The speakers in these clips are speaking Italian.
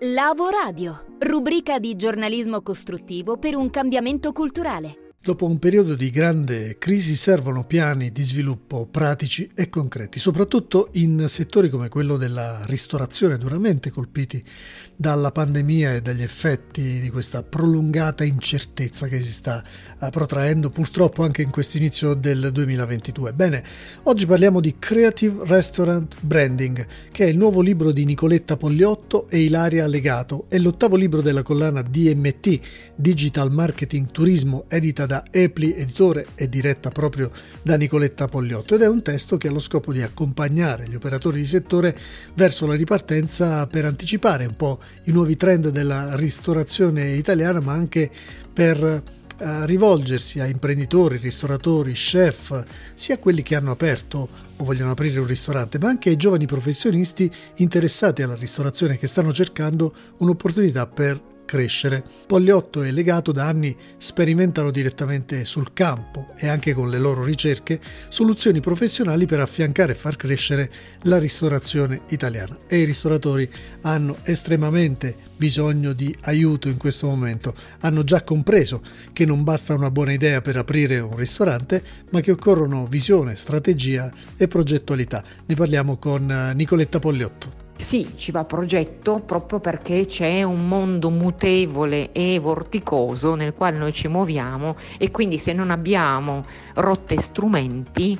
Lavo Radio, rubrica di giornalismo costruttivo per un cambiamento culturale. Dopo un periodo di grande crisi servono piani di sviluppo pratici e concreti, soprattutto in settori come quello della ristorazione duramente colpiti dalla pandemia e dagli effetti di questa prolungata incertezza che si sta eh, protraendo purtroppo anche in questo inizio del 2022. Bene, oggi parliamo di Creative Restaurant Branding, che è il nuovo libro di Nicoletta Pogliotto e Ilaria Legato, è l'ottavo libro della collana DMT, Digital Marketing Turismo, edita da da Epli Editore e diretta proprio da Nicoletta Pogliotto ed è un testo che ha lo scopo di accompagnare gli operatori di settore verso la ripartenza per anticipare un po' i nuovi trend della ristorazione italiana ma anche per eh, rivolgersi a imprenditori, ristoratori, chef, sia quelli che hanno aperto o vogliono aprire un ristorante, ma anche ai giovani professionisti interessati alla ristorazione che stanno cercando un'opportunità per crescere. Pogliotto e Legato da anni sperimentano direttamente sul campo e anche con le loro ricerche soluzioni professionali per affiancare e far crescere la ristorazione italiana e i ristoratori hanno estremamente bisogno di aiuto in questo momento. Hanno già compreso che non basta una buona idea per aprire un ristorante, ma che occorrono visione, strategia e progettualità. Ne parliamo con Nicoletta Pogliotto. Sì, ci va progetto proprio perché c'è un mondo mutevole e vorticoso nel quale noi ci muoviamo e quindi se non abbiamo rotte strumenti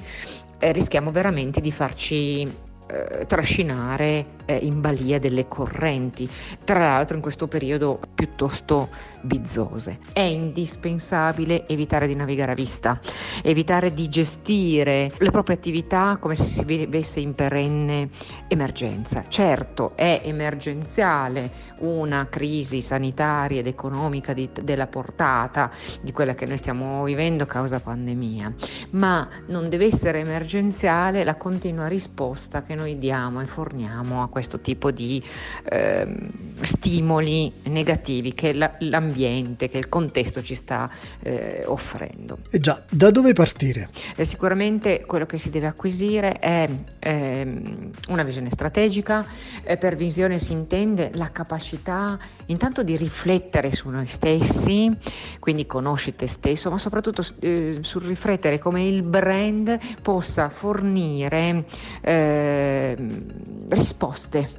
eh, rischiamo veramente di farci eh, trascinare eh, in balia delle correnti, tra l'altro in questo periodo piuttosto bizzose. È indispensabile evitare di navigare a vista, evitare di gestire le proprie attività come se si vivesse in perenne emergenza. Certo, è emergenziale una crisi sanitaria ed economica di, della portata di quella che noi stiamo vivendo a causa pandemia, ma non deve essere emergenziale la continua risposta che noi diamo e forniamo a questo tipo di eh, stimoli negativi che la, l'ambiente, che il contesto ci sta eh, offrendo. E già, da dove partire? Eh, sicuramente quello che si deve acquisire è ehm, una visione strategica, eh, per visione si intende la capacità intanto di riflettere su noi stessi, quindi conosci te stesso, ma soprattutto eh, sul riflettere come il brand possa fornire eh, risposte.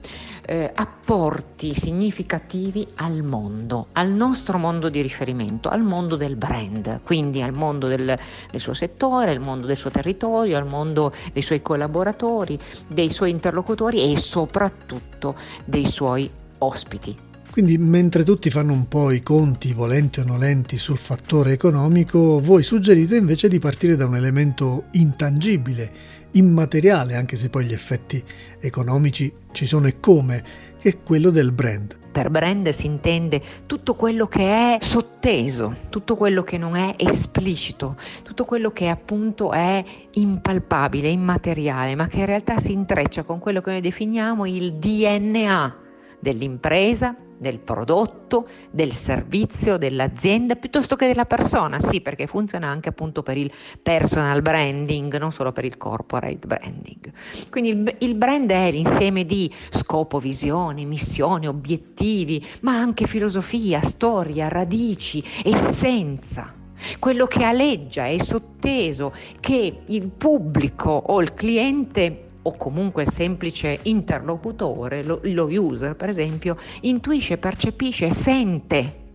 Eh, apporti significativi al mondo, al nostro mondo di riferimento, al mondo del brand, quindi al mondo del, del, suo settore, al mondo del suo territorio, al mondo dei suoi collaboratori, dei suoi interlocutori e soprattutto dei suoi ospiti. Quindi mentre tutti fanno un po' i conti, volenti o nolenti, sul fattore economico, voi suggerite invece di partire da un elemento intangibile, immateriale, anche se poi gli effetti economici ci sono e come, che è quello del brand. Per brand si intende tutto quello che è sotteso, tutto quello che non è esplicito, tutto quello che appunto è impalpabile, immateriale, ma che in realtà si intreccia con quello che noi definiamo il DNA dell'impresa, del prodotto, del servizio, dell'azienda, piuttosto che della persona, sì, perché funziona anche appunto per il personal branding, non solo per il corporate branding. Quindi il, il brand è l'insieme di scopo, visione, missione, obiettivi, ma anche filosofia, storia, radici, essenza quello che aleggia, è sotteso, che il pubblico o il cliente o comunque semplice interlocutore, lo, lo user per esempio, intuisce, percepisce, sente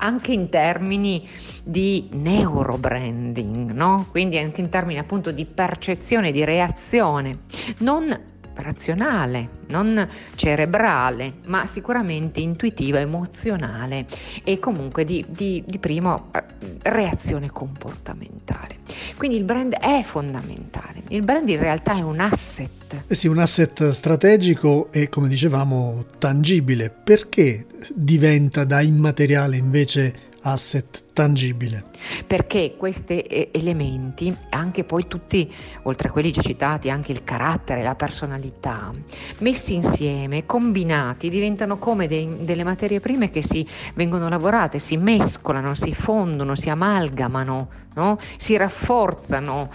anche in termini di neurobranding, no? quindi anche in termini appunto di percezione, di reazione, non razionale, non cerebrale, ma sicuramente intuitiva, emozionale e comunque di, di, di prima eh, reazione comportamentale. Quindi il brand è fondamentale, il brand in realtà è un asset. Eh sì, un asset strategico e come dicevamo tangibile. Perché diventa da immateriale invece asset tangibile. Perché questi eh, elementi, anche poi tutti, oltre a quelli già citati, anche il carattere, la personalità, messi insieme, combinati, diventano come dei, delle materie prime che si vengono lavorate, si mescolano, si fondono, si amalgamano, no? si rafforzano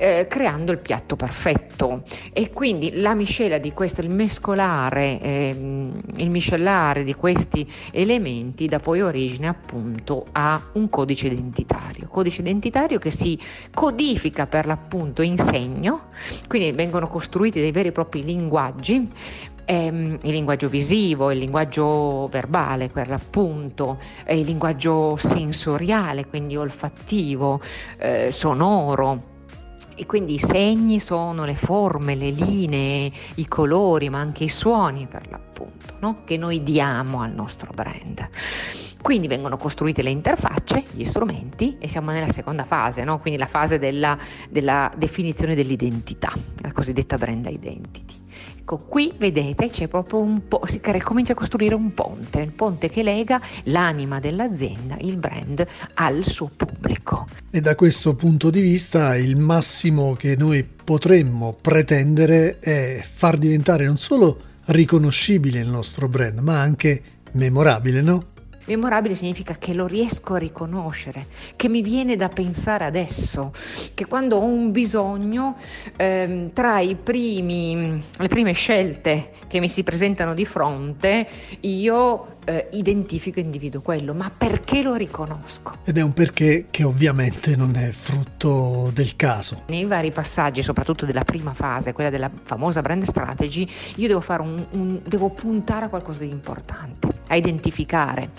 eh, creando il piatto perfetto e quindi la miscela di questo, il mescolare, eh, il miscellare di questi elementi dà poi origine appunto a un codice identitario, codice identitario che si codifica per l'appunto in segno, quindi vengono costruiti dei veri e propri linguaggi ehm, il linguaggio visivo, il linguaggio verbale per l'appunto, il linguaggio sensoriale, quindi olfattivo, eh, sonoro. E quindi i segni sono le forme, le linee, i colori, ma anche i suoni per l'appunto, no? che noi diamo al nostro brand. Quindi vengono costruite le interfacce, gli strumenti e siamo nella seconda fase, no? quindi la fase della, della definizione dell'identità, la cosiddetta brand identity. Ecco, qui vedete c'è proprio un po', si comincia a costruire un ponte, il ponte che lega l'anima dell'azienda, il brand, al suo pubblico. E da questo punto di vista il massimo che noi potremmo pretendere è far diventare non solo riconoscibile il nostro brand, ma anche memorabile, no? Memorabile significa che lo riesco a riconoscere, che mi viene da pensare adesso, che quando ho un bisogno, ehm, tra primi, le prime scelte che mi si presentano di fronte, io eh, identifico e individuo quello, ma perché lo riconosco? Ed è un perché che ovviamente non è frutto del caso. Nei vari passaggi, soprattutto della prima fase, quella della famosa brand strategy, io devo, fare un, un, devo puntare a qualcosa di importante, a identificare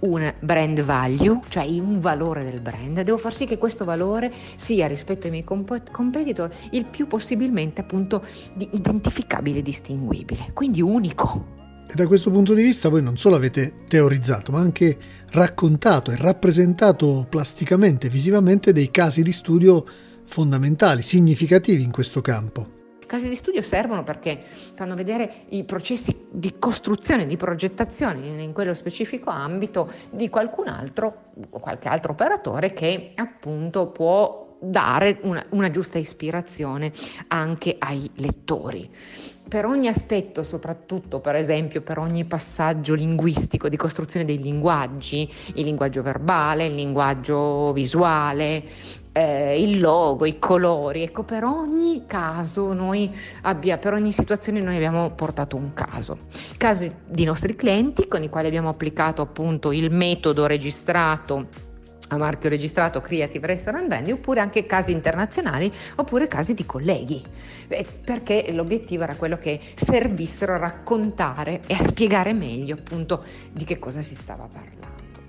un brand value, cioè un valore del brand, devo far sì che questo valore sia rispetto ai miei comp- competitor il più possibilmente appunto identificabile e distinguibile, quindi unico. E da questo punto di vista voi non solo avete teorizzato, ma anche raccontato e rappresentato plasticamente, visivamente dei casi di studio fondamentali, significativi in questo campo. I casi di studio servono perché fanno vedere i processi di costruzione, di progettazione in quello specifico ambito di qualcun altro qualche altro operatore che appunto può dare una, una giusta ispirazione anche ai lettori per ogni aspetto, soprattutto per esempio per ogni passaggio linguistico di costruzione dei linguaggi, il linguaggio verbale, il linguaggio visuale, eh, il logo, i colori, ecco per ogni caso noi abbiamo, per ogni situazione noi abbiamo portato un caso. Casi di nostri clienti con i quali abbiamo applicato appunto il metodo registrato a marchio registrato Creative Restaurant Branding oppure anche casi internazionali oppure casi di colleghi perché l'obiettivo era quello che servissero a raccontare e a spiegare meglio appunto di che cosa si stava parlando.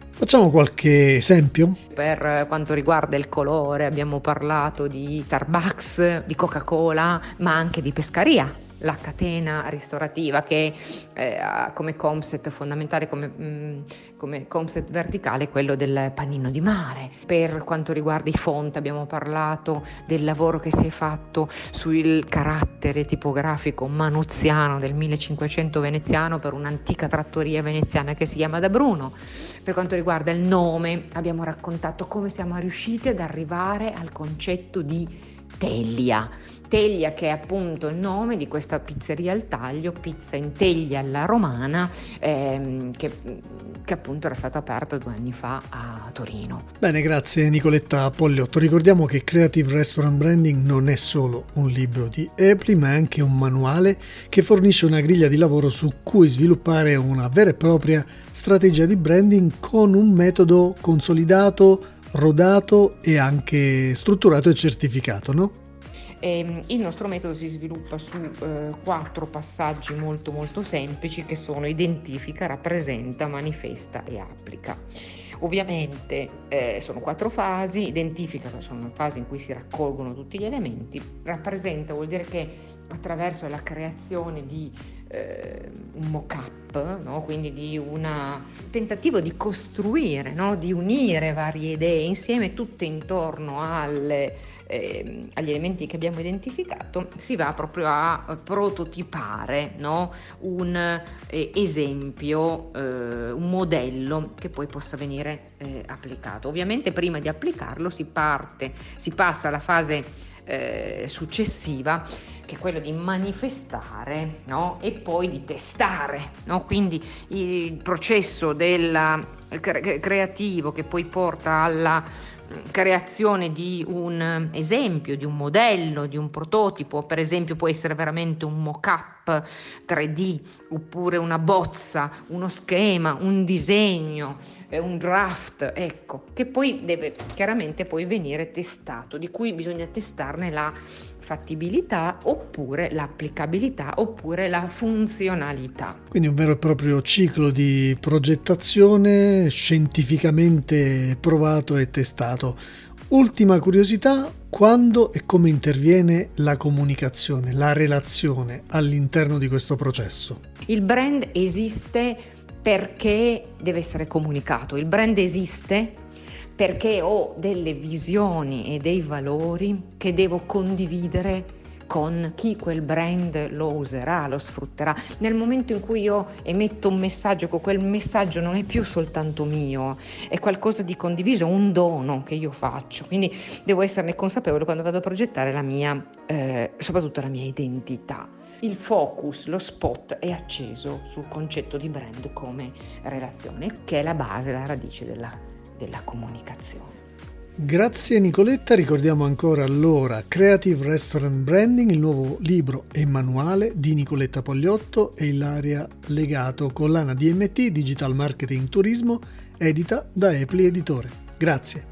Facciamo qualche esempio? Per quanto riguarda il colore abbiamo parlato di Starbucks, di Coca-Cola, ma anche di pescaria la catena ristorativa che eh, ha come concept fondamentale, come, mh, mm, come concept verticale quello del panino di mare. Per quanto riguarda i font abbiamo parlato del lavoro che si è fatto sul carattere tipografico manuziano del 1500 veneziano per un'antica trattoria veneziana che si chiama da Bruno. Per quanto riguarda il nome abbiamo raccontato come siamo riusciti ad arrivare al concetto di Teglia. Teglia che è appunto il nome di questa pizzeria al taglio, pizza in teglia alla romana, ehm, che, che, appunto era stata aperta due anni fa a Torino. Bene, grazie Nicoletta Pogliotto. Ricordiamo che Creative Restaurant Branding non è solo un libro di Epli, ma è anche un manuale che fornisce una griglia di lavoro su cui sviluppare una vera e propria strategia di branding con un metodo consolidato rodato e anche strutturato e certificato, no? Ehm, il nostro metodo si sviluppa su eh, quattro passaggi molto molto semplici che sono identifica, rappresenta, manifesta e applica. Ovviamente eh, sono quattro fasi, identifica sono fasi in cui si raccolgono tutti gli elementi, rappresenta vuol dire che attraverso la creazione di eh, un mock-up, no? quindi di un tentativo di costruire, no? di unire varie idee insieme, tutte intorno alle, eh, agli elementi che abbiamo identificato, si va proprio a prototipare no? un eh, esempio, eh, un modello che poi possa venire eh, applicato. Ovviamente prima di applicarlo si parte, si passa alla fase eh, successiva che è quello di manifestare no? e poi di testare. No? Quindi il processo del creativo che poi porta alla creazione di un esempio, di un modello, di un prototipo, per esempio può essere veramente un mock-up 3D oppure una bozza, uno schema, un disegno, eh, un draft, ecco, che poi deve chiaramente poi venire testato, di cui bisogna testarne la fattibilità oppure l'applicabilità oppure la funzionalità. Quindi un vero e proprio ciclo di progettazione scientificamente provato e testato. Ultima curiosità, quando e come interviene la comunicazione, la relazione all'interno di questo processo? Il brand esiste perché deve essere comunicato, il brand esiste perché ho delle visioni e dei valori che devo condividere con chi quel brand lo userà, lo sfrutterà. Nel momento in cui io emetto un messaggio, quel messaggio non è più soltanto mio, è qualcosa di condiviso, un dono che io faccio. Quindi devo esserne consapevole quando vado a progettare la mia, eh, soprattutto la mia identità. Il focus, lo spot è acceso sul concetto di brand come relazione, che è la base, la radice della della comunicazione. Grazie Nicoletta, ricordiamo ancora allora Creative Restaurant Branding, il nuovo libro e manuale di Nicoletta Pogliotto e Ilaria Legato, collana DMT Digital Marketing Turismo, edita da Epli Editore. Grazie.